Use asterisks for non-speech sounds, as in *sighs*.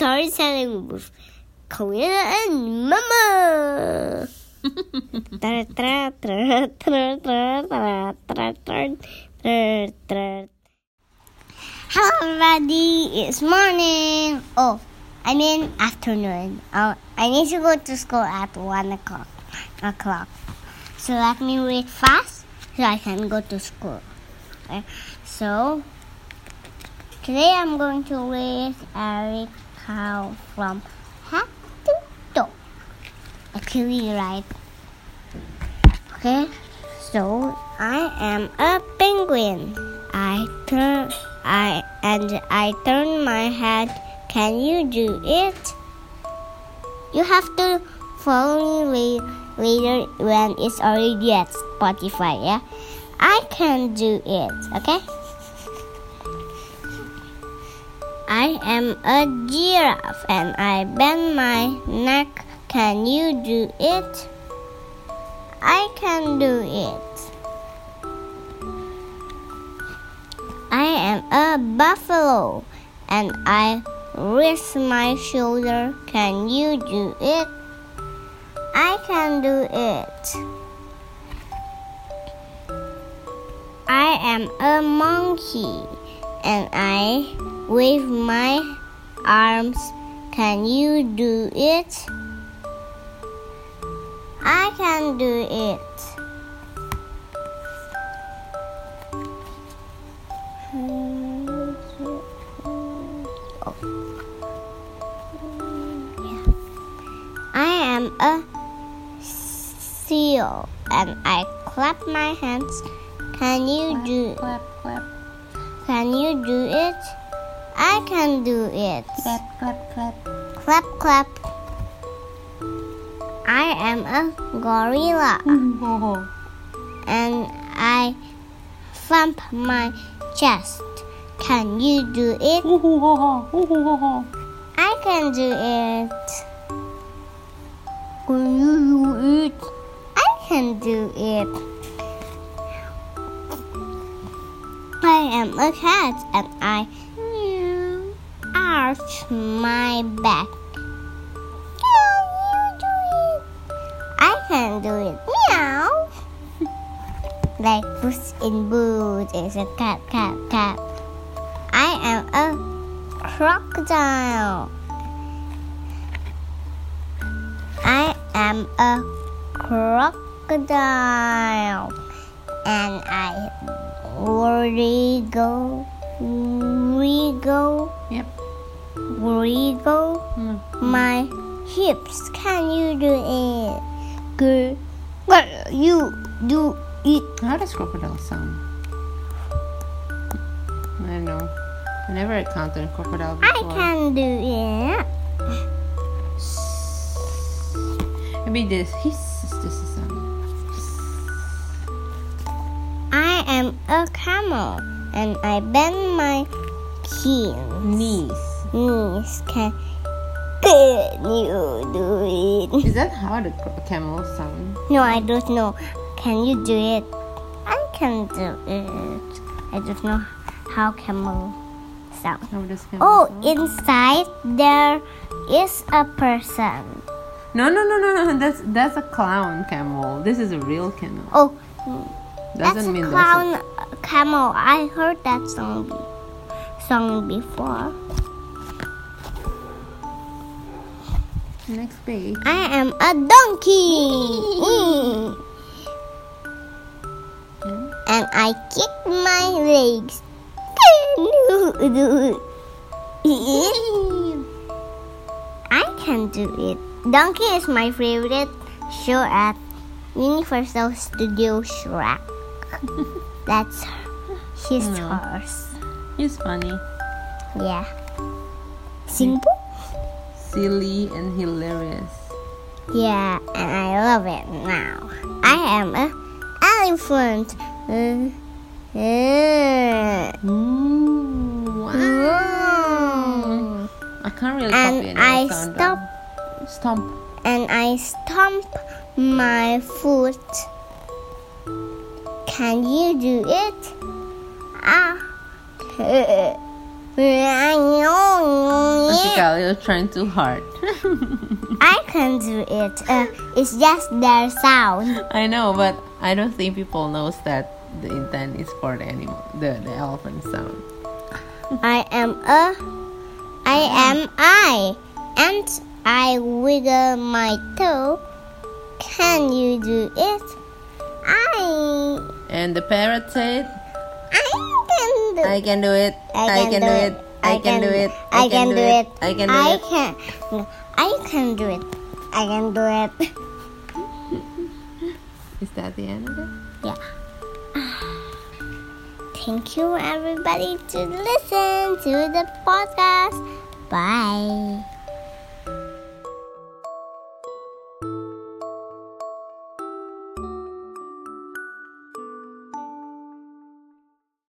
storytelling with Karina and Mama. Hello, everybody. It's morning. Oh, I mean afternoon. Oh, I need to go to school at one o'clock. O'clock. So let me read fast so I can go to school. Okay. So today I'm going to read Eric Carle from Hat to Toe. Actually, right? Okay. So I am a penguin. I turn I and I turn my head. Can you do it? You have to follow me later when it's already at Spotify, yeah? I can do it, okay? Am a giraffe and I bend my neck. Can you do it? I can do it. I am a buffalo and I raise my shoulder. Can you do it? I can do it. I am a monkey and I wave my arms. Can you do it? I can do it. I am a seal and I clap my hands. Can you do clap, clap, can you do it? I can do it. clap, clap, clap. Clap clap. I am a gorilla Oh, *laughs* and I thump my chest. Can you do it? *laughs* I can do it. Can you do it? I can do it. I am a cat and I arch my back. Can you do it? I can do it. Meow. *laughs* like Puss in Boots is a cat, cat, cat. I am a crocodile. I am a crocodile and I wriggle, wriggle, Yep. Wriggle my hips. Can you do it? Good. What you do it? How does crocodile sound? I don't know. I never encountered a crocodile before. I can do it. Maybe this. Hiss is this a sound. I am a camel and I bend my knees. Knees. Knees. Can, can you do it? Is that how the camel sound? No, I don't know. Can you do it? I can do it. I don't know how camel sound. How does camel Oh, sound? inside there is a person. No, no, no, no, no. That's that's a clown camel. This is a real camel. Oh, Doesn't that's a mean clown camel. I heard that song song before. Next page. I am a donkey. Mm. And I kick my legs. Can you do it? I can do it. Donkey is my favorite show at Universal Studio Shrek. *laughs* That's his Hmm. horse. He's funny, Yeah. Simple? Silly, and hilarious. Yeah, and I love it now. I am a elephant. Uh, Ooh, wow. mm. I can't really And copy any I sound. stop Stomp. and I stomp my foot. Can you do it? Ah. *laughs* Jessica, you're trying too hard. *laughs* I can do it. Uh, it's just their sound. I know, but I don't think people knows that the intent is for the animal, the, the elephant sound. I am a. I am I, and I wiggle my toe. Can you do it? I. And the parrot said, do. I can do it. I can do it. I can do it. I can do it. I can do I it. can. I can do it. I can do it. *laughs* Is that the end of it? Yeah. *sighs* Thank you, everybody, to listen to the podcast. Bye.